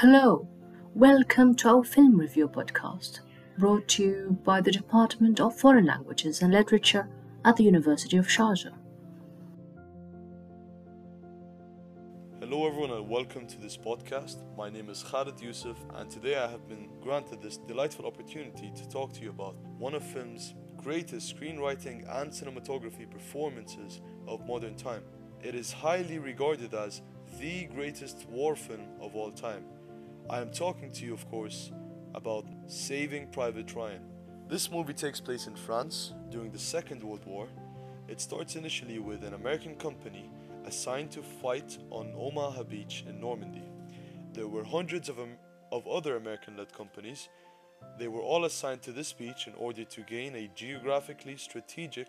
Hello, welcome to our film review podcast, brought to you by the Department of Foreign Languages and Literature at the University of Sharjah. Hello, everyone, and welcome to this podcast. My name is Khalid Yusuf, and today I have been granted this delightful opportunity to talk to you about one of film's greatest screenwriting and cinematography performances of modern time. It is highly regarded as the greatest war film of all time. I am talking to you, of course, about Saving Private Ryan. This movie takes place in France during the Second World War. It starts initially with an American company assigned to fight on Omaha Beach in Normandy. There were hundreds of, um, of other American led companies. They were all assigned to this beach in order to gain a geographically strategic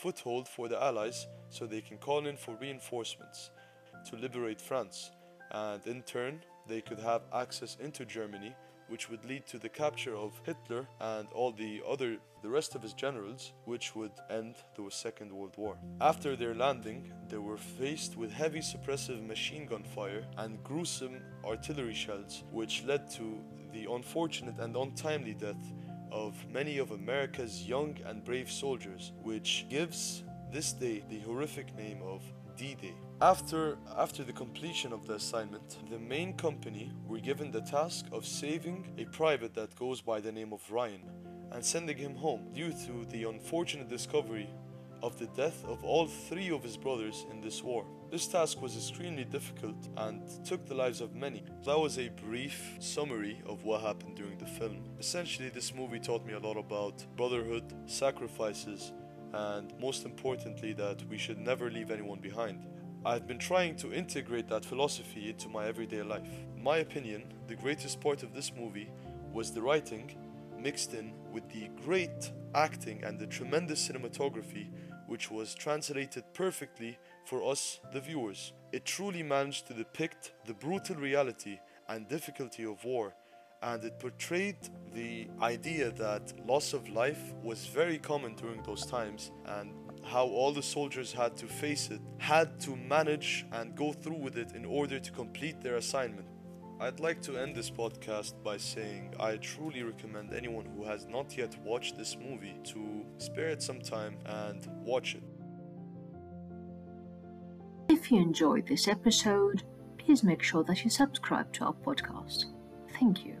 foothold for the Allies so they can call in for reinforcements to liberate France, and in turn, they could have access into Germany, which would lead to the capture of Hitler and all the other the rest of his generals, which would end the Second World War. After their landing, they were faced with heavy suppressive machine gun fire and gruesome artillery shells, which led to the unfortunate and untimely death of many of America's young and brave soldiers, which gives this day the horrific name of D-Day. After, after the completion of the assignment, the main company were given the task of saving a private that goes by the name of Ryan and sending him home due to the unfortunate discovery of the death of all three of his brothers in this war. This task was extremely difficult and took the lives of many. That was a brief summary of what happened during the film. Essentially, this movie taught me a lot about brotherhood, sacrifices, and most importantly, that we should never leave anyone behind. I've been trying to integrate that philosophy into my everyday life. In my opinion, the greatest part of this movie was the writing mixed in with the great acting and the tremendous cinematography, which was translated perfectly for us, the viewers. It truly managed to depict the brutal reality and difficulty of war and it portrayed the idea that loss of life was very common during those times and how all the soldiers had to face it, had to manage and go through with it in order to complete their assignment. I'd like to end this podcast by saying I truly recommend anyone who has not yet watched this movie to spare it some time and watch it. If you enjoyed this episode, please make sure that you subscribe to our podcast. Thank you.